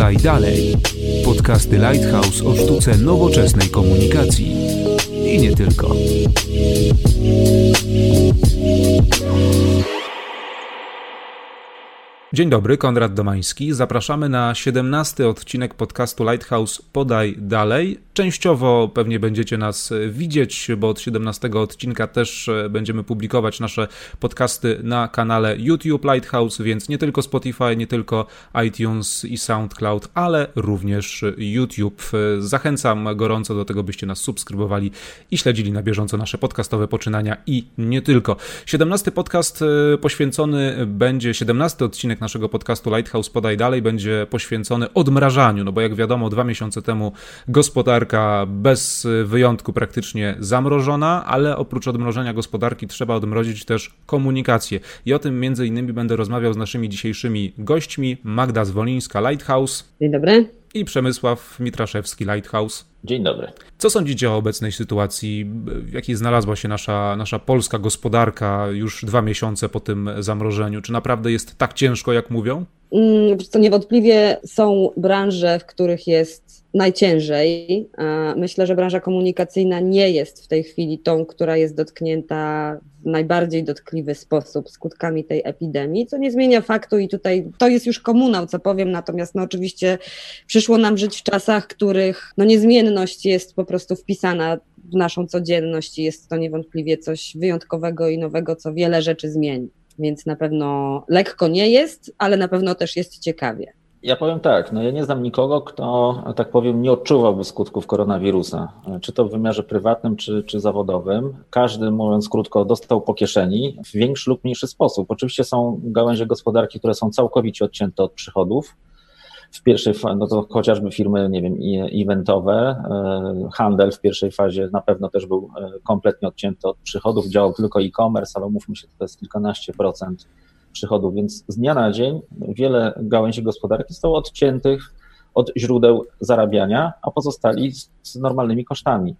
Dalej. Podcasty Lighthouse o sztuce nowoczesnej komunikacji. I nie tylko. Dzień dobry, Konrad Domański. Zapraszamy na 17 odcinek podcastu Lighthouse Podaj Dalej. Częściowo pewnie będziecie nas widzieć, bo od 17 odcinka też e, będziemy publikować nasze podcasty na kanale YouTube Lighthouse, więc nie tylko Spotify, nie tylko iTunes i SoundCloud, ale również YouTube. Zachęcam gorąco do tego, byście nas subskrybowali i śledzili na bieżąco nasze podcastowe poczynania i nie tylko. 17 podcast e, poświęcony będzie, 17 odcinek naszego podcastu Lighthouse Podaj Dalej będzie poświęcony odmrażaniu, no bo jak wiadomo, dwa miesiące temu gospodarka bez wyjątku praktycznie zamrożona, ale oprócz odmrożenia gospodarki trzeba odmrozić też komunikację. I o tym między innymi będę rozmawiał z naszymi dzisiejszymi gośćmi, Magda Zwolińska, Lighthouse. Dzień dobry. I Przemysław Mitraszewski, Lighthouse. Dzień dobry. Co sądzicie o obecnej sytuacji, w jakiej znalazła się nasza, nasza polska gospodarka już dwa miesiące po tym zamrożeniu? Czy naprawdę jest tak ciężko, jak mówią? To mm, niewątpliwie są branże, w których jest najciężej. Myślę, że branża komunikacyjna nie jest w tej chwili tą, która jest dotknięta najbardziej dotkliwy sposób skutkami tej epidemii, co nie zmienia faktu i tutaj to jest już komunał, co powiem, natomiast no oczywiście przyszło nam żyć w czasach, których no niezmienność jest po prostu wpisana w naszą codzienność i jest to niewątpliwie coś wyjątkowego i nowego, co wiele rzeczy zmieni. Więc na pewno lekko nie jest, ale na pewno też jest ciekawie. Ja powiem tak, no ja nie znam nikogo, kto, tak powiem, nie odczuwałby skutków koronawirusa, czy to w wymiarze prywatnym, czy, czy zawodowym. Każdy, mówiąc krótko, dostał po kieszeni w większy lub mniejszy sposób. Oczywiście są gałęzie gospodarki, które są całkowicie odcięte od przychodów. W pierwszej fazie, no to chociażby firmy, nie wiem, eventowe, e, handel w pierwszej fazie na pewno też był e, kompletnie odcięty od przychodów, działał tylko e-commerce, ale mówmy się, to jest kilkanaście procent przychodów, więc z dnia na dzień wiele gałęzi gospodarki zostało odciętych od źródeł zarabiania, a pozostali z, z normalnymi kosztami.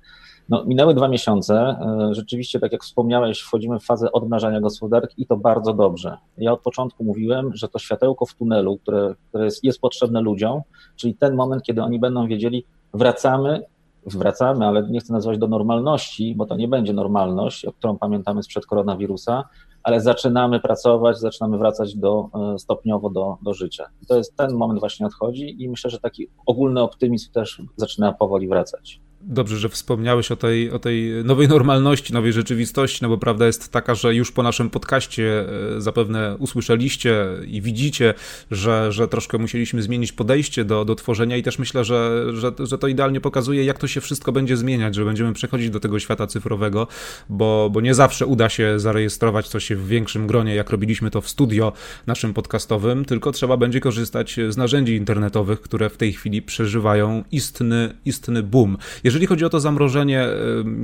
No, minęły dwa miesiące. E, rzeczywiście, tak jak wspomniałeś, wchodzimy w fazę odmrażania gospodarki i to bardzo dobrze. Ja od początku mówiłem, że to światełko w tunelu, które, które jest, jest potrzebne ludziom, czyli ten moment, kiedy oni będą wiedzieli, wracamy, wracamy, ale nie chcę nazwać do normalności, bo to nie będzie normalność, o którą pamiętamy sprzed koronawirusa, ale zaczynamy pracować, zaczynamy wracać do, e, stopniowo do, do życia. I to jest ten moment właśnie nadchodzi i myślę, że taki ogólny optymizm też zaczyna powoli wracać dobrze, że wspomniałeś o tej, o tej nowej normalności, nowej rzeczywistości, no bo prawda jest taka, że już po naszym podcaście e, zapewne usłyszeliście i widzicie, że, że troszkę musieliśmy zmienić podejście do, do tworzenia i też myślę, że, że, że to idealnie pokazuje, jak to się wszystko będzie zmieniać, że będziemy przechodzić do tego świata cyfrowego, bo, bo nie zawsze uda się zarejestrować coś w większym gronie, jak robiliśmy to w studio naszym podcastowym, tylko trzeba będzie korzystać z narzędzi internetowych, które w tej chwili przeżywają istny, istny boom. Jeżeli chodzi o to zamrożenie,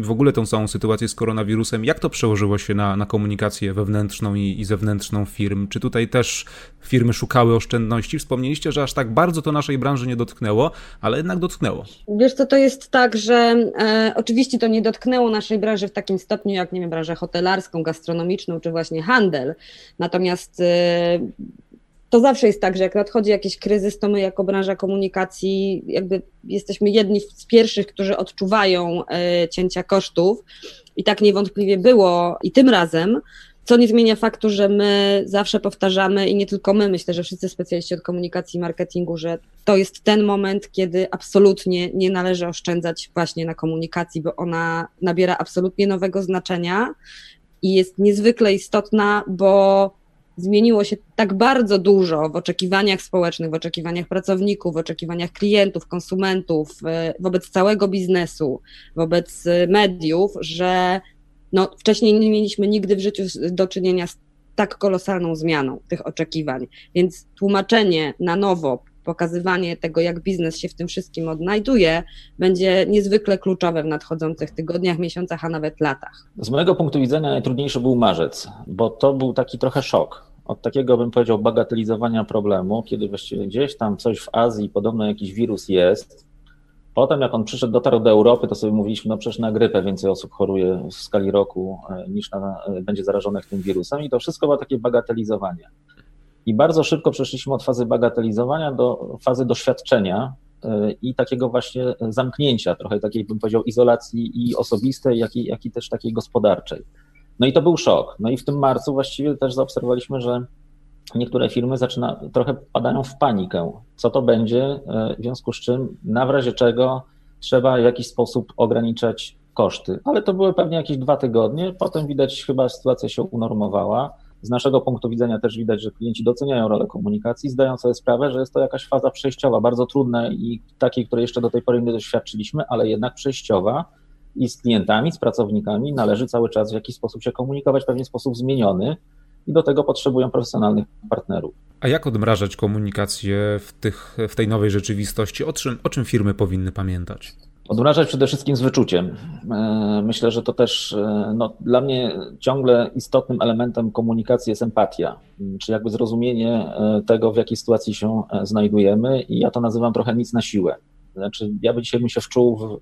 w ogóle tą całą sytuację z koronawirusem, jak to przełożyło się na, na komunikację wewnętrzną i, i zewnętrzną firm? Czy tutaj też firmy szukały oszczędności? Wspomnieliście, że aż tak bardzo to naszej branży nie dotknęło, ale jednak dotknęło. Wiesz co, to jest tak, że e, oczywiście to nie dotknęło naszej branży w takim stopniu, jak nie wiem, branżę hotelarską, gastronomiczną, czy właśnie handel. Natomiast e, to zawsze jest tak, że jak nadchodzi jakiś kryzys, to my jako branża komunikacji jakby jesteśmy jedni z pierwszych, którzy odczuwają e, cięcia kosztów. I tak niewątpliwie było i tym razem, co nie zmienia faktu, że my zawsze powtarzamy i nie tylko my, myślę, że wszyscy specjaliści od komunikacji i marketingu, że to jest ten moment, kiedy absolutnie nie należy oszczędzać właśnie na komunikacji, bo ona nabiera absolutnie nowego znaczenia i jest niezwykle istotna, bo zmieniło się tak bardzo dużo w oczekiwaniach społecznych, w oczekiwaniach pracowników, w oczekiwaniach klientów, konsumentów, e, wobec całego biznesu, wobec e, mediów, że no, wcześniej nie mieliśmy nigdy w życiu do czynienia z tak kolosalną zmianą tych oczekiwań. Więc tłumaczenie na nowo, pokazywanie tego, jak biznes się w tym wszystkim odnajduje, będzie niezwykle kluczowe w nadchodzących tygodniach, miesiącach, a nawet latach. Z mojego punktu widzenia najtrudniejszy był marzec, bo to był taki trochę szok. Od takiego, bym powiedział, bagatelizowania problemu, kiedy właściwie gdzieś tam coś w Azji, podobno jakiś wirus jest. Potem, jak on przyszedł, dotarł do Europy, to sobie mówiliśmy, no przecież na grypę więcej osób choruje w skali roku e, niż na, e, będzie zarażonych tym wirusem, i to wszystko było takie bagatelizowanie. I bardzo szybko przeszliśmy od fazy bagatelizowania do fazy doświadczenia e, i takiego właśnie zamknięcia, trochę takiej, bym powiedział, izolacji i osobistej, jak i, jak i też takiej gospodarczej. No i to był szok. No i w tym marcu właściwie też zaobserwowaliśmy, że niektóre firmy zaczyna, trochę padają w panikę. Co to będzie, e, w związku z czym, na razie czego trzeba w jakiś sposób ograniczać koszty. Ale to były pewnie jakieś dwa tygodnie, potem widać chyba sytuacja się unormowała. Z naszego punktu widzenia też widać, że klienci doceniają rolę komunikacji, zdają sobie sprawę, że jest to jakaś faza przejściowa, bardzo trudna i takiej, której jeszcze do tej pory nie doświadczyliśmy, ale jednak przejściowa i z klientami, z pracownikami należy cały czas w jakiś sposób się komunikować, pewnie w sposób zmieniony i do tego potrzebują profesjonalnych partnerów. A jak odmrażać komunikację w, tych, w tej nowej rzeczywistości? O czym, o czym firmy powinny pamiętać? Odmrażać przede wszystkim z wyczuciem. E, myślę, że to też e, no, dla mnie ciągle istotnym elementem komunikacji jest empatia, czy jakby zrozumienie e, tego, w jakiej sytuacji się znajdujemy i ja to nazywam trochę nic na siłę. Znaczy, ja by dzisiaj bym się wczuł, w,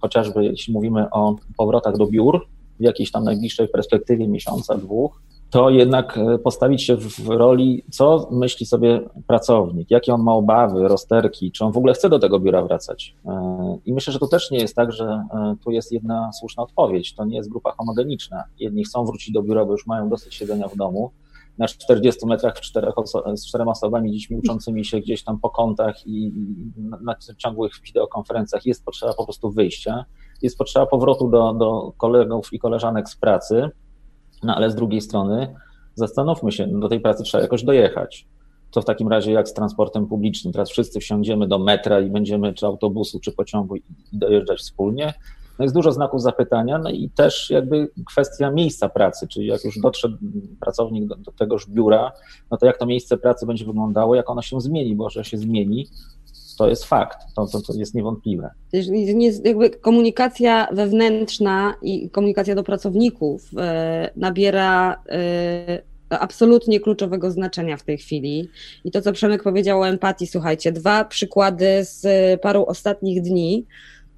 chociażby jeśli mówimy o powrotach do biur, w jakiejś tam najbliższej perspektywie miesiąca, dwóch, to jednak e, postawić się w roli, co myśli sobie pracownik, jakie on ma obawy, rozterki, czy on w ogóle chce do tego biura wracać. E, I myślę, że to też nie jest tak, że e, tu jest jedna słuszna odpowiedź. To nie jest grupa homogeniczna. Jedni chcą wrócić do biura, bo już mają dosyć siedzenia w domu. Na 40 metrach oso z czterema osobami, dziećmi uczącymi się gdzieś tam po kątach i na ciągłych wideokonferencjach jest potrzeba po prostu wyjścia, jest potrzeba powrotu do, do kolegów i koleżanek z pracy, no ale z drugiej strony zastanówmy się, do tej pracy trzeba jakoś dojechać. To w takim razie jak z transportem publicznym? Teraz wszyscy wsiądziemy do metra i będziemy, czy autobusu, czy pociągu i dojeżdżać wspólnie. No jest dużo znaków zapytania, no i też jakby kwestia miejsca pracy, czyli jak już dotrze pracownik do, do tegoż biura, no to jak to miejsce pracy będzie wyglądało, jak ono się zmieni, bo że się zmieni, to jest fakt, to, to, to jest niewątpliwe. Jakby komunikacja wewnętrzna i komunikacja do pracowników e, nabiera e, absolutnie kluczowego znaczenia w tej chwili. I to, co Przemek powiedział o empatii, słuchajcie, dwa przykłady z paru ostatnich dni.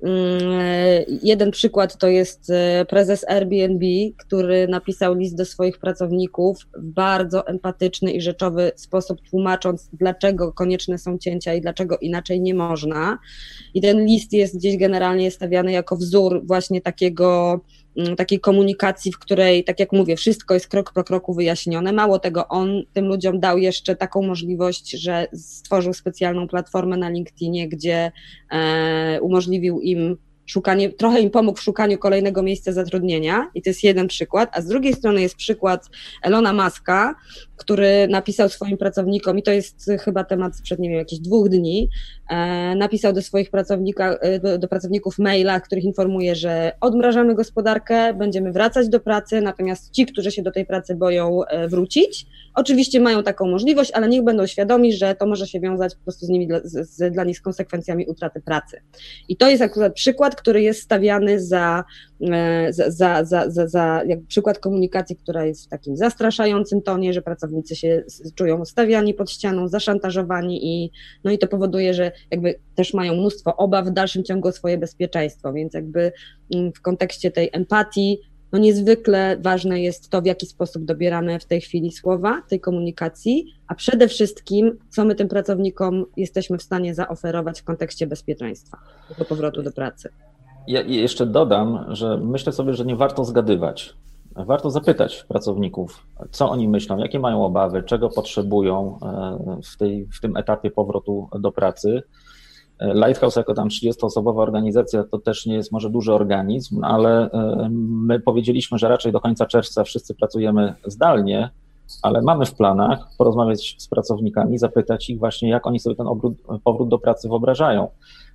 Mm, jeden przykład to jest e, prezes Airbnb, który napisał list do swoich pracowników w bardzo empatyczny i rzeczowy sposób, tłumacząc, dlaczego konieczne są cięcia i dlaczego inaczej nie można. I ten list jest gdzieś generalnie stawiany jako wzór właśnie takiego takiej komunikacji, w której, tak jak mówię, wszystko jest krok po kroku wyjaśnione. Mało tego, on tym ludziom dał jeszcze taką możliwość, że stworzył specjalną platformę na LinkedInie, gdzie e, umożliwił im szukanie, trochę im pomógł w szukaniu kolejnego miejsca zatrudnienia i to jest jeden przykład, a z drugiej strony jest przykład Elona Muska, który napisał swoim pracownikom, i to jest chyba temat sprzed, nie wiem, jakichś dwóch dni, e, napisał do swoich pracownika, e, do, do pracowników maila, których informuje, że odmrażamy gospodarkę, będziemy wracać do pracy, natomiast ci, którzy się do tej pracy boją e, wrócić, oczywiście mają taką możliwość, ale niech będą świadomi, że to może się wiązać po prostu z nimi, z, z, dla nich z konsekwencjami utraty pracy. I to jest akurat przykład, który jest stawiany za, za, za, za, za, za jak przykład komunikacji, która jest w takim zastraszającym tonie, że pracownicy się czują stawiani pod ścianą, zaszantażowani i, no i to powoduje, że jakby też mają mnóstwo obaw w dalszym ciągu o swoje bezpieczeństwo, więc jakby mm, w kontekście tej empatii no niezwykle ważne jest to, w jaki sposób dobieramy w tej chwili słowa, tej komunikacji, a przede wszystkim, co my tym pracownikom jesteśmy w stanie zaoferować w kontekście bezpieczeństwa, do powrotu do pracy. Ja jeszcze dodam, że myślę sobie, że nie warto zgadywać. Warto zapytać pracowników, co oni myślą, jakie mają obawy, czego potrzebują e, w, tej, w tym etapie powrotu do pracy. E, Lighthouse jako tam 30-osobowa organizacja to też nie jest może duży organizm, ale e, my powiedzieliśmy, że raczej do końca czerwca wszyscy pracujemy zdalnie, ale mamy w planach porozmawiać z pracownikami, zapytać ich właśnie, jak oni sobie ten obrót, powrót do pracy wyobrażają.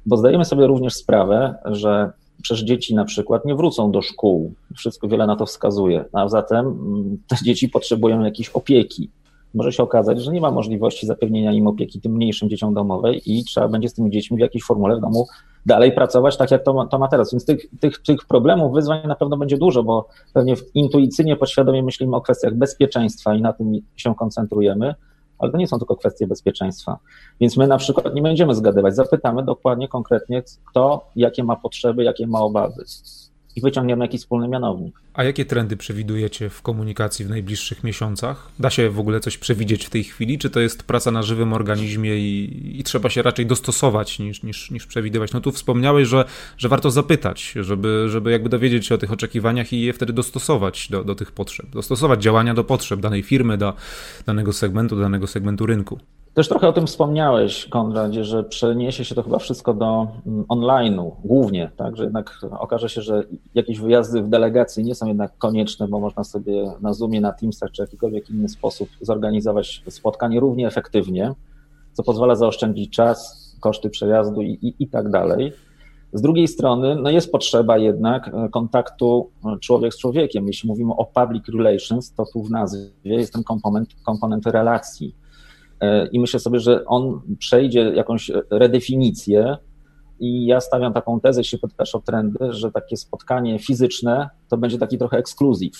Bo zdajemy sobie również sprawę, że Przecież dzieci na przykład nie wrócą do szkół. Wszystko wiele na to wskazuje. A zatem mm, te dzieci potrzebują jakiejś opieki. Może się okazać, że nie ma możliwości zapewnienia im opieki tym mniejszym dzieciom domowej i trzeba będzie z tymi dziećmi w jakiejś formule w domu dalej pracować, tak jak to ma, to ma teraz. Więc tych, tych, tych problemów, wyzwań na pewno będzie dużo, bo pewnie intuicyjnie, podświadomie myślimy o kwestiach bezpieczeństwa i na tym się koncentrujemy ale to nie są tylko kwestie bezpieczeństwa. Więc my na przykład nie będziemy zgadywać, zapytamy dokładnie, konkretnie, kto jakie ma potrzeby, jakie ma obawy. I wyciągniemy jakiś wspólny mianownik. A jakie trendy przewidujecie w komunikacji w najbliższych miesiącach? Da się w ogóle coś przewidzieć w tej chwili, czy to jest praca na żywym organizmie i, i trzeba się raczej dostosować niż, niż, niż przewidywać? No tu wspomniałeś, że, że warto zapytać, żeby, żeby jakby dowiedzieć się o tych oczekiwaniach i je wtedy dostosować do, do tych potrzeb, dostosować działania do potrzeb danej firmy, do danego segmentu, do danego segmentu rynku. Też trochę o tym wspomniałeś, Konradzie, że przeniesie się to chyba wszystko do mm, online'u głównie, tak, że jednak okaże się, że jakieś wyjazdy w delegacji nie są jednak konieczne, bo można sobie na Zoomie, na Teamsach czy jakikolwiek inny sposób zorganizować spotkanie równie efektywnie, co pozwala zaoszczędzić czas, koszty przejazdu i, i, i tak dalej. Z drugiej strony, no jest potrzeba jednak e, kontaktu e, człowiek z człowiekiem. Jeśli mówimy o public relations, to tu w nazwie jest ten komponent, komponent relacji I myślę sobie, że on przejdzie jakąś redefinicję. I ja stawiam taką tezę, jeśli pytasz o trendy, że takie spotkanie fizyczne to będzie taki trochę ekskluzyw.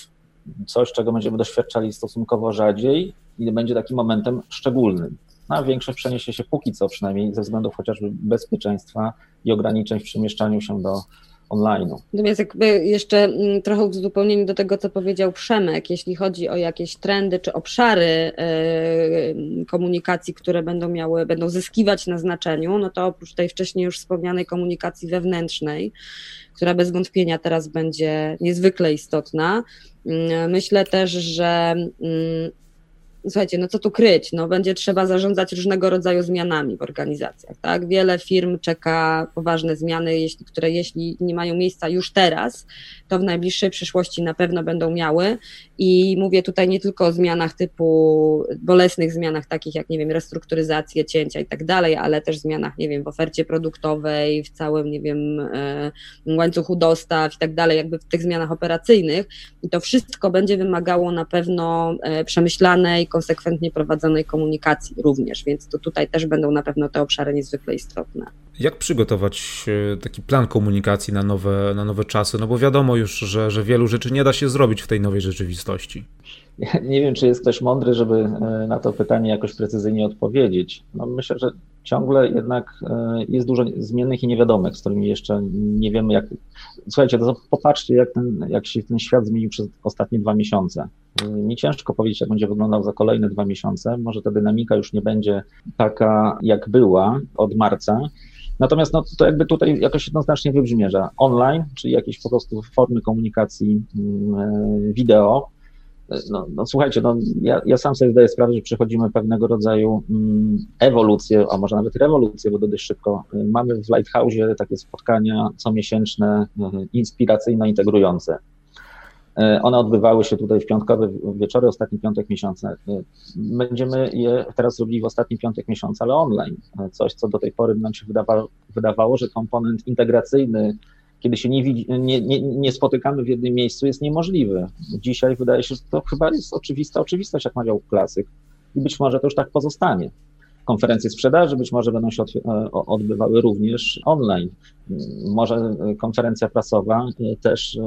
Coś, czego będziemy doświadczali stosunkowo rzadziej i będzie takim momentem szczególnym. No, a większość przeniesie się póki co przynajmniej ze względów chociażby bezpieczeństwa i ograniczeń w przemieszczaniu się do, online'u. Natomiast jakby jeszcze mm, trochę uzupełnienie do tego, co powiedział Przemek, jeśli chodzi o jakieś trendy czy obszary e, komunikacji, które będą miały, będą zyskiwać na znaczeniu, no to oprócz tej wcześniej już wspomnianej komunikacji wewnętrznej, która bez wątpienia teraz będzie niezwykle istotna, mm, myślę też, że mm, słuchajcie, no co tu kryć, no będzie trzeba zarządzać różnego rodzaju zmianami w organizacjach, tak? Wiele firm czeka poważne zmiany, jeśli, które jeśli nie mają miejsca już teraz, to w najbliższej przyszłości na pewno będą miały. I mówię tutaj nie tylko o zmianach typu, bolesnych zmianach takich jak, nie wiem, restrukturyzacje, cięcia i tak dalej, ale też zmianach, nie wiem, w ofercie produktowej, w całym, nie wiem, e, łańcuchu dostaw i tak dalej, jakby w tych zmianach operacyjnych. I to wszystko będzie wymagało na pewno e, przemyślanej, konsekwentnie prowadzonej komunikacji również, więc to tutaj też będą na pewno te obszary niezwykle istotne. Jak przygotować e, taki plan komunikacji na nowe, na nowe czasy? No bo wiadomo już, że, że wielu rzeczy nie da się zrobić w tej nowej rzeczywistości. Nie wiem, czy jest ktoś mądry, żeby e, na to pytanie jakoś precyzyjnie odpowiedzieć. No myślę, że ciągle jednak e, jest dużo zmiennych i niewiadomych, z którymi jeszcze nie wiemy, jak. Słuchajcie, to popatrzcie, jak, ten, jak się ten świat zmienił przez ostatnie dwa miesiące. Mi ciężko powiedzieć, jak będzie wyglądał za kolejne dwa miesiące. Może ta dynamika już nie będzie taka, jak była od marca. Natomiast no, to jakby tutaj jakoś jednoznacznie wybrzmie, że online, czyli jakieś po prostu formy komunikacji mm, e, wideo, no, no słuchajcie, no, ja, ja, sam sobie zdaję sprawę, że przechodzimy pewnego rodzaju mm, ewolucję, a może nawet rewolucję, bo dość szybko. Mamy w Lighthouse takie spotkania comiesięczne, e, inspiracyjno-integrujące. E, one odbywały się tutaj w piątkowe wieczory, ostatni piątek miesiąca. E, będziemy je teraz robili w ostatni piątek miesiąca, ale online. E, coś, co do tej pory nam się wydawało, wydawało że komponent integracyjny, kiedy się nie, nie, nie, nie, spotykamy w jednym miejscu, jest niemożliwy. Dzisiaj wydaje się, że to chyba jest oczywista oczywistość, jak mawiał klasyk. I być może to już tak pozostanie. Konferencje sprzedaży być może będą się odbywały również online. Może konferencja prasowa też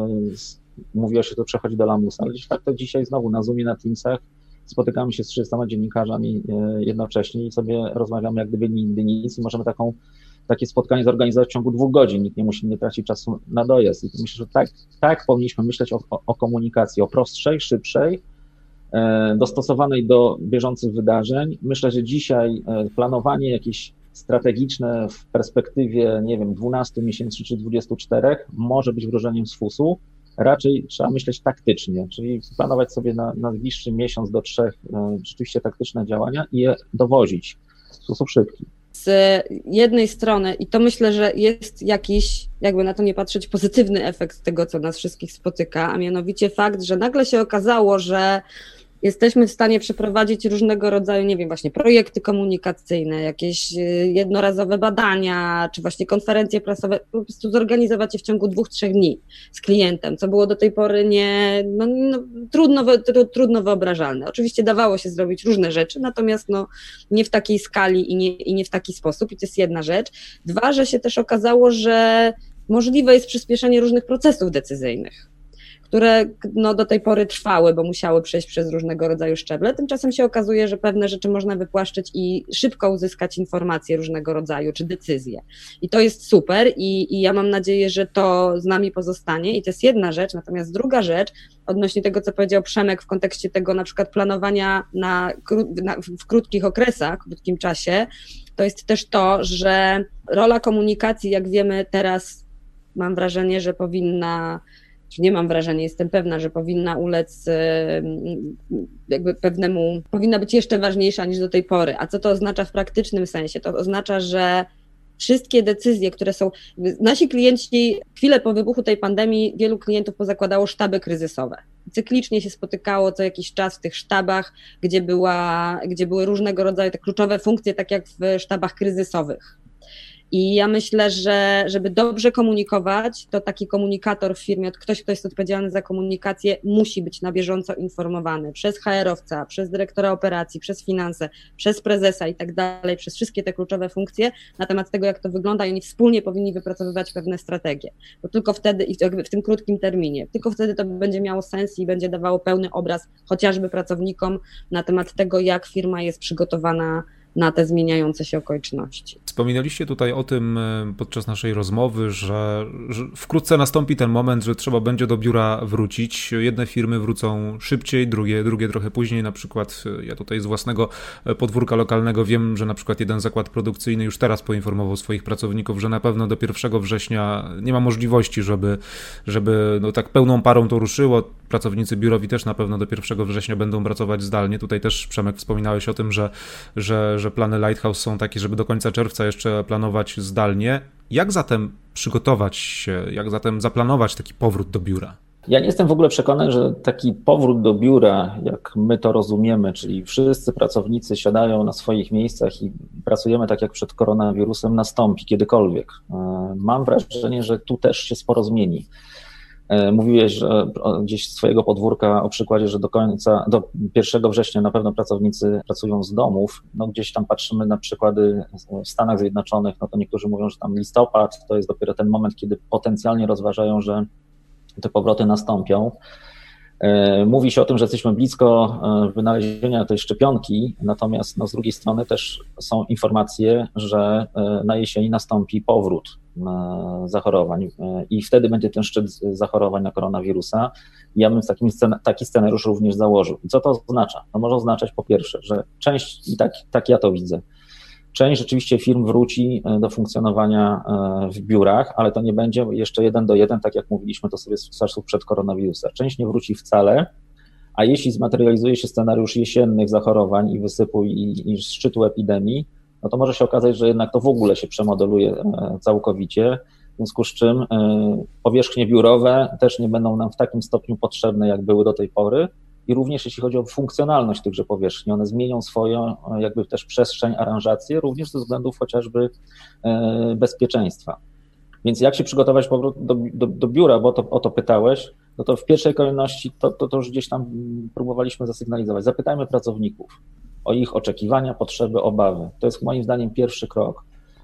mówiło się, to przechodzi do lamusa, ale de facto dzisiaj znowu na Zoomie, na Teamsach spotykamy się z 300 dziennikarzami e, jednocześnie i sobie rozmawiamy jak gdyby nigdy nic i możemy taką, takie spotkanie zorganizować w ciągu dwóch godzin. Nikt nie musi nie tracić czasu na dojazd. I myślę, że tak, tak powinniśmy myśleć o, o, o komunikacji, o prostszej, szybszej, e, dostosowanej do bieżących wydarzeń. Myślę, że dzisiaj e, planowanie jakieś strategiczne w perspektywie, nie wiem, 12 miesięcy czy 24 może być wróżeniem z fusu raczej trzeba myśleć taktycznie, czyli planować sobie na, na najbliższy miesiąc do trzech e, rzeczywiście taktyczne działania i je dowozić w sposób szybki. Z jednej strony, i to myślę, że jest jakiś, jakby na to nie patrzeć, pozytywny efekt tego, co nas wszystkich spotyka, a mianowicie fakt, że nagle się okazało, że jesteśmy w stanie przeprowadzić różnego rodzaju, nie wiem, właśnie projekty komunikacyjne, jakieś y, jednorazowe badania, czy właśnie konferencje prasowe, po prostu zorganizować je w ciągu dwóch, trzech dni z klientem, co było do tej pory nie, no, no, trudno, trudno wyobrażalne. Oczywiście dawało się zrobić różne rzeczy, natomiast no, nie w takiej skali i nie, i nie w taki sposób, i to jest jedna rzecz. Dwa, że się też okazało, że możliwe jest przyspieszenie różnych procesów decyzyjnych które no, do tej pory trwały, bo musiały przejść przez różnego rodzaju szczeble. Tymczasem się okazuje, że pewne rzeczy można wypłaszczyć i szybko uzyskać informacje różnego rodzaju, czy decyzje. I to jest super i, i ja mam nadzieję, że to z nami pozostanie i to jest jedna rzecz, natomiast druga rzecz, odnośnie tego, co powiedział Przemek w kontekście tego na przykład planowania na, na, w krótkich okresach, w krótkim czasie, to jest też to, że rola komunikacji, jak wiemy teraz, mam wrażenie, że powinna czy nie mam wrażenia, jestem pewna, że powinna ulec jakby pewnemu, powinna być jeszcze ważniejsza niż do tej pory. A co to oznacza w praktycznym sensie? To oznacza, że wszystkie decyzje, które są. Nasi klienci, chwilę po wybuchu tej pandemii, wielu klientów pozakładało sztaby kryzysowe. Cyklicznie się spotykało co jakiś czas w tych sztabach, gdzie, była, gdzie były różnego rodzaju te kluczowe funkcje, tak jak w sztabach kryzysowych. I ja myślę, że żeby dobrze komunikować, to taki komunikator w firmie, ktoś, kto jest odpowiedzialny za komunikację, musi być na bieżąco informowany przez HR-owca, przez dyrektora operacji, przez finanse, przez prezesa i tak dalej, przez wszystkie te kluczowe funkcje na temat tego, jak to wygląda i oni wspólnie powinni wypracowywać pewne strategie. Bo tylko wtedy, jakby w tym krótkim terminie, tylko wtedy to będzie miało sens i będzie dawało pełny obraz chociażby pracownikom na temat tego, jak firma jest przygotowana na te zmieniające się okoliczności. Wspominaliście tutaj o tym e, podczas naszej rozmowy, że, że, wkrótce nastąpi ten moment, że trzeba będzie do biura wrócić. Jedne firmy wrócą szybciej, drugie, drugie trochę później. Na przykład e, ja tutaj z własnego e, podwórka lokalnego wiem, że na przykład jeden zakład produkcyjny już teraz poinformował swoich pracowników, że na pewno do 1 września nie ma możliwości, żeby, żeby no tak pełną parą to ruszyło. Pracownicy biurowi też na pewno do 1 września będą pracować zdalnie. Tutaj też Przemek wspominałeś o tym, że, że, że plany Lighthouse są takie, żeby do końca czerwca jeszcze planować zdalnie. Jak zatem przygotować się, jak zatem zaplanować taki powrót do biura? Ja nie jestem w ogóle przekonany, że taki powrót do biura, jak my to rozumiemy, czyli wszyscy pracownicy siadają na swoich miejscach i pracujemy tak jak przed koronawirusem, nastąpi kiedykolwiek. E, mam wrażenie, że tu też się sporo zmieni. E, mówiłeś że gdzieś z swojego podwórka o przykładzie, że do końca, do 1 września na pewno pracownicy pracują z domów. No gdzieś tam patrzymy na przykłady w Stanach Zjednoczonych, no to niektórzy mówią, że tam listopad to jest dopiero ten moment, kiedy potencjalnie rozważają, że te powroty nastąpią. E, mówi się o tym, że jesteśmy blisko e, wynalezienia tej szczepionki, natomiast no, z drugiej strony też są informacje, że na jesieni nastąpi powrót zachorowań i wtedy będzie ten szczyt zachorowań na koronawirusa. Ja bym takim taki scenariusz również założył. I co to oznacza? No może oznaczać po pierwsze, że część, i tak, tak ja to widzę, część rzeczywiście firm wróci e, do funkcjonowania e, w biurach, ale to nie będzie jeszcze jeden do jeden, tak jak mówiliśmy to sobie z czasów przed koronawirusa. Część nie wróci wcale, a jeśli zmaterializuje się scenariusz jesiennych zachorowań i wysypu i, i szczytu epidemii, no to może się okazać, że jednak to w ogóle się przemodeluje e, całkowicie, w związku z czym powierzchnie biurowe też nie będą nam w takim stopniu potrzebne, jak były do tej pory. I również jeśli chodzi o funkcjonalność tychże powierzchni, one zmienią swoją e, jakby też przestrzeń, aranżację, również ze względów chociażby bezpieczeństwa. Więc jak się przygotować powrót do, do, do biura, bo to, o to pytałeś, no to w pierwszej kolejności to, to, to już gdzieś tam próbowaliśmy zasygnalizować. Zapytajmy pracowników, o ich oczekiwania, potrzeby, obawy. To jest moim zdaniem pierwszy krok.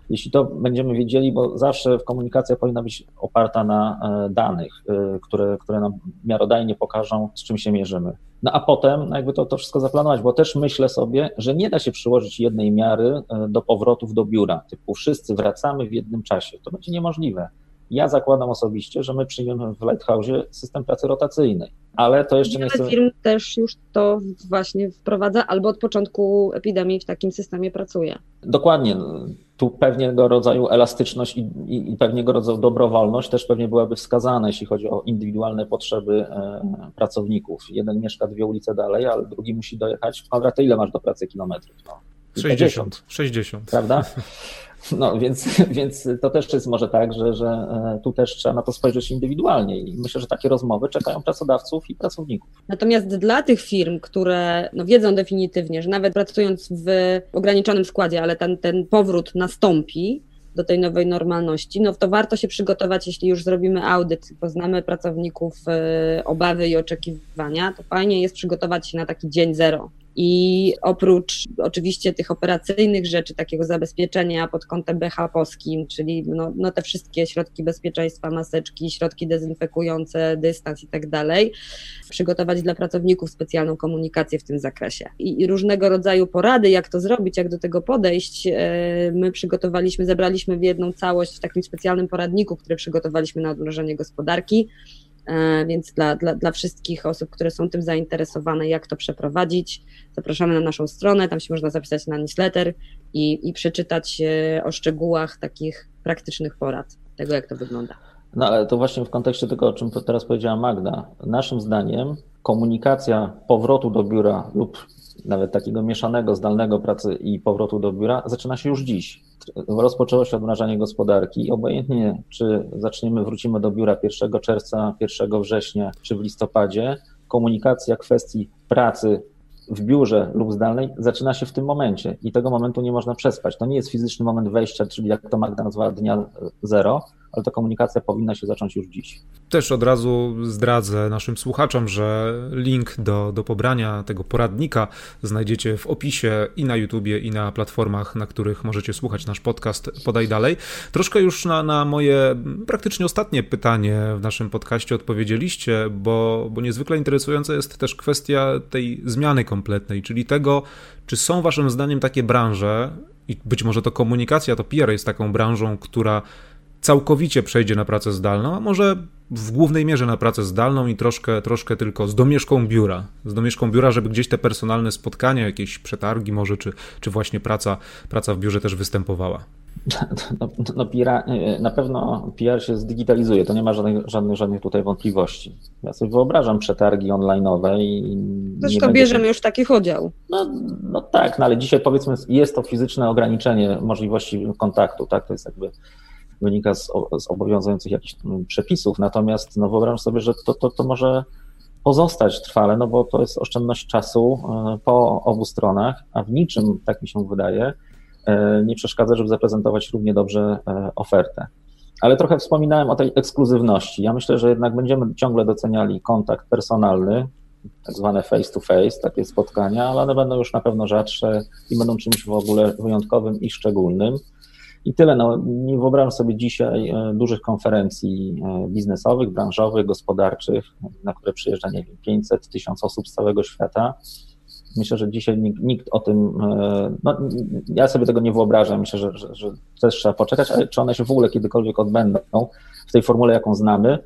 Jeśli to będziemy wiedzieli, bo zawsze komunikacja powinna być oparta na e, danych, e, które, które nam miarodajnie pokażą, z czym się mierzymy. No a potem no jakby to, to wszystko zaplanować, bo też myślę sobie, że nie da się przyłożyć jednej miary e, do powrotów do biura, typu wszyscy wracamy w jednym czasie. To będzie niemożliwe. Ja zakładam osobiście, że my przyjmiemy w Lighthouse system pracy rotacyjnej, ale to jeszcze Wiele nie jest... firm też już to właśnie wprowadza, albo od początku epidemii w takim systemie pracuje. Dokładnie. Tu pewnego rodzaju elastyczność i, i, i pewnego rodzaju dobrowolność też pewnie byłaby wskazane, jeśli chodzi o indywidualne potrzeby e, pracowników. Jeden mieszka dwie ulice dalej, ale drugi musi dojechać. Dobra, to ile masz do pracy kilometrów? No, 60. 60. Prawda? No więc, więc to też jest może tak, że, że e, tu też trzeba na to spojrzeć indywidualnie i myślę, że takie rozmowy czekają pracodawców i pracowników. Natomiast dla tych firm, które no, wiedzą definitywnie, że nawet pracując w ograniczonym składzie, ale ten, ten powrót nastąpi, do tej nowej normalności, no to warto się przygotować, jeśli już zrobimy audyt, poznamy pracowników, e, obawy i oczekiwania, to fajnie jest przygotować się na taki dzień zero, I oprócz oczywiście tych operacyjnych rzeczy, takiego zabezpieczenia pod kątem BHP-owskim, czyli no, no te wszystkie środki bezpieczeństwa, maseczki, środki dezynfekujące, dystans i tak dalej, przygotować dla pracowników specjalną komunikację w tym zakresie. I, I, różnego rodzaju porady, jak to zrobić, jak do tego podejść, e, my przygotowaliśmy, zebraliśmy w jedną całość w takim specjalnym poradniku, który przygotowaliśmy na odmrożenie gospodarki. E, więc dla, dla, dla wszystkich osób, które są tym zainteresowane, jak to przeprowadzić, zapraszamy na naszą stronę, tam się można zapisać na newsletter i, i przeczytać e, o szczegółach takich praktycznych porad, tego jak to wygląda. No ale to właśnie w kontekście tego, o czym teraz powiedziała Magda, naszym zdaniem komunikacja powrotu do biura lub nawet takiego mieszanego, zdalnego pracy i powrotu do biura zaczyna się już dziś. Rozpoczęło się odmrażanie gospodarki. Obojętnie, czy zaczniemy, wrócimy do biura 1 czerwca, 1 września, czy w listopadzie, komunikacja kwestii pracy w biurze lub zdalnej zaczyna się w tym momencie i tego momentu nie można przespać. To nie jest fizyczny moment wejścia, czyli jak to Magda nazwała dnia zero, ale ta komunikacja powinna się zacząć już dziś. Też od razu zdradzę naszym słuchaczom, że link do, do pobrania tego poradnika znajdziecie w opisie i na YouTubie, i na platformach, na których możecie słuchać nasz podcast Podaj Dalej. Troszkę już na, na moje praktycznie ostatnie pytanie w naszym podcaście odpowiedzieliście, bo, bo niezwykle interesująca jest też kwestia tej zmiany kompletnej, czyli tego, czy są waszym zdaniem takie branże, i być może to komunikacja, to PR jest taką branżą, która całkowicie przejdzie na pracę zdalną, a może w głównej mierze na pracę zdalną i troszkę, troszkę tylko z domieszką biura. Z domieszką biura, żeby gdzieś te personalne spotkania, jakieś przetargi może, czy, czy właśnie praca, praca w biurze też występowała. No, no, PR, na pewno PR się zdigitalizuje, to nie ma żadnych, żadnych, żadnych tutaj wątpliwości. Ja sobie wyobrażam przetargi online'owe i. Zresztą bierzemy już taki udział. No, no tak, no ale dzisiaj powiedzmy jest to fizyczne ograniczenie możliwości kontaktu, tak? To jest jakby wynika z, z obowiązujących jakichś mm, przepisów, natomiast no wyobrażam sobie, że to, to, to może pozostać trwale, no bo to jest oszczędność czasu e, po obu stronach, a w niczym, tak mi się wydaje, e, nie przeszkadza, żeby zaprezentować równie dobrze e, ofertę. Ale trochę wspominałem o tej ekskluzywności. Ja myślę, że jednak będziemy ciągle doceniali kontakt personalny, tak zwane face to face, takie spotkania, ale one będą już na pewno rzadsze i będą czymś w ogóle wyjątkowym i szczególnym. I tyle. No, nie wyobrażam sobie dzisiaj e, dużych konferencji e, biznesowych, branżowych, gospodarczych, na które przyjeżdża, nie wiem, 500 tysiąc osób z całego świata. Myślę, że dzisiaj nikt, nikt o tym, e, no, ja sobie tego nie wyobrażam. Myślę, że, że, że też trzeba poczekać, ale czy one się w ogóle kiedykolwiek odbędą w tej formule, jaką znamy,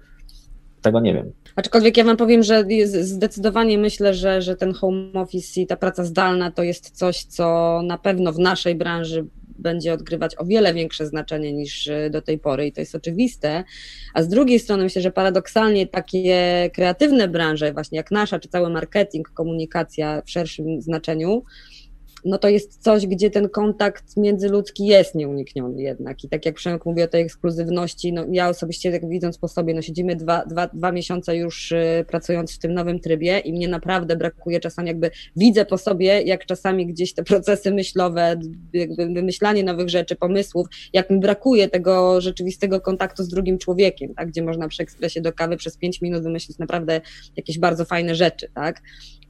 tego nie wiem. Aczkolwiek ja Wam powiem, że zdecydowanie myślę, że, że ten home office i ta praca zdalna to jest coś, co na pewno w naszej branży będzie odgrywać o wiele większe znaczenie niż e, do tej pory i to jest oczywiste. A z drugiej strony myślę, że paradoksalnie takie kreatywne branże, właśnie jak nasza, czy cały marketing, komunikacja w szerszym znaczeniu, no to jest coś, gdzie ten kontakt międzyludzki jest nieunikniony jednak. I tak jak Przemek mówi o tej ekskluzywności, no ja osobiście tak widząc po sobie, no siedzimy dwa, dwa, dwa miesiące już y, pracując w tym nowym trybie i mnie naprawdę brakuje czasami jakby, widzę po sobie, jak czasami gdzieś te procesy myślowe, jakby wymyślanie nowych rzeczy, pomysłów, jak mi brakuje tego rzeczywistego kontaktu z drugim człowiekiem, tak, gdzie można przy ekspresie do kawy przez pięć minut wymyślić naprawdę jakieś bardzo fajne rzeczy, tak.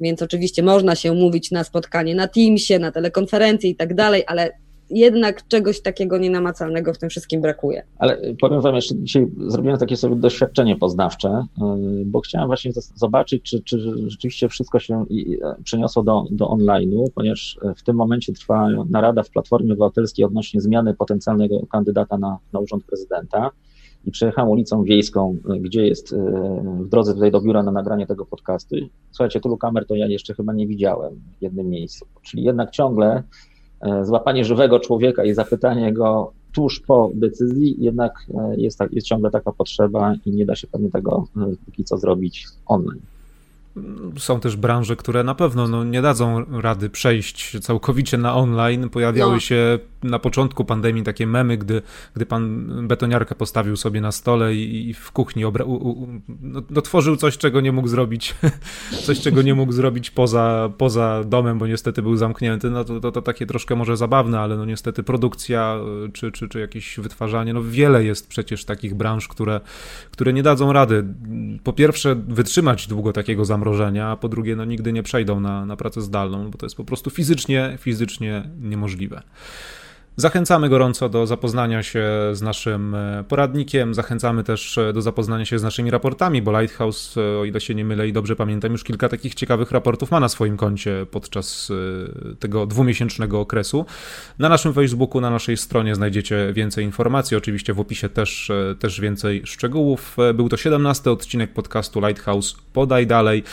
Więc oczywiście można się umówić na spotkanie na Teamsie, na telekonferencję i tak dalej, ale jednak czegoś takiego nienamacalnego w tym wszystkim brakuje. Ale powiem Wam jeszcze, dzisiaj zrobiłem takie sobie doświadczenie poznawcze, y, bo chciałem właśnie zobaczyć, czy, czy rzeczywiście wszystko się przeniosło do, do online'u, ponieważ w tym momencie trwa narada w Platformie Obywatelskiej odnośnie zmiany potencjalnego kandydata na, na urząd prezydenta i przejechałem ulicą wiejską, gdzie jest e, w drodze tutaj do biura na nagranie tego podcastu. Słuchajcie, tylu kamer to ja jeszcze chyba nie widziałem w jednym miejscu. Czyli jednak ciągle e, złapanie żywego człowieka i zapytanie go tuż po decyzji, jednak e, jest, tak, jest ciągle taka potrzeba i nie da się pewnie tego póki co zrobić online. Są też branże, które na pewno no, nie dadzą rady przejść całkowicie na online. Pojawiały no. się na początku pandemii takie memy, gdy, gdy pan betoniarkę postawił sobie na stole i, i w kuchni obra- u, u, no, no, tworzył coś, czego nie mógł zrobić, coś, czego nie mógł zrobić poza, poza domem, bo niestety był zamknięty, no to, to, to takie troszkę może zabawne, ale no niestety produkcja czy, czy, czy jakieś wytwarzanie, no wiele jest przecież takich branż, które, które nie dadzą rady po pierwsze wytrzymać długo takiego zamrożenia, a po drugie no nigdy nie przejdą na, na pracę zdalną, bo to jest po prostu fizycznie, fizycznie niemożliwe. Zachęcamy gorąco do zapoznania się z naszym e, poradnikiem, zachęcamy też e, do zapoznania się z naszymi raportami, bo Lighthouse, e, o ile się nie mylę i dobrze pamiętam, już kilka takich ciekawych raportów ma na swoim koncie podczas tego dwumiesięcznego okresu. Na naszym Facebooku, na naszej stronie znajdziecie więcej informacji, oczywiście w opisie też, też więcej szczegółów. Był to 17 odcinek podcastu Lighthouse Podaj Dalej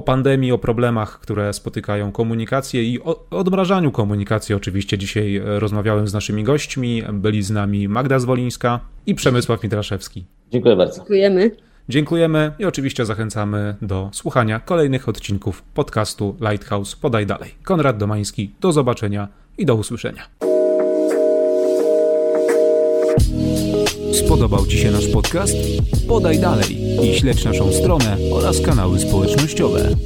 o pandemii, o problemach, które spotykają komunikację i o odmrażaniu komunikacji. Oczywiście dzisiaj e, rozmawiałem z naszymi gośćmi. Byli z nami Magda Zwolińska i Przemysław Mitraszewski. Dziękuję bardzo. Dziękujemy. Dziękujemy i oczywiście zachęcamy do słuchania kolejnych odcinków podcastu Lighthouse Podaj Dalej. Konrad Domański, do zobaczenia i do usłyszenia. Spodobał Ci się nasz podcast? Podaj dalej i śledź naszą stronę oraz kanały społecznościowe.